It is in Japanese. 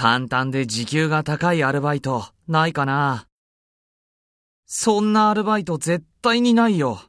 簡単で時給が高いアルバイト、ないかな。そんなアルバイト絶対にないよ。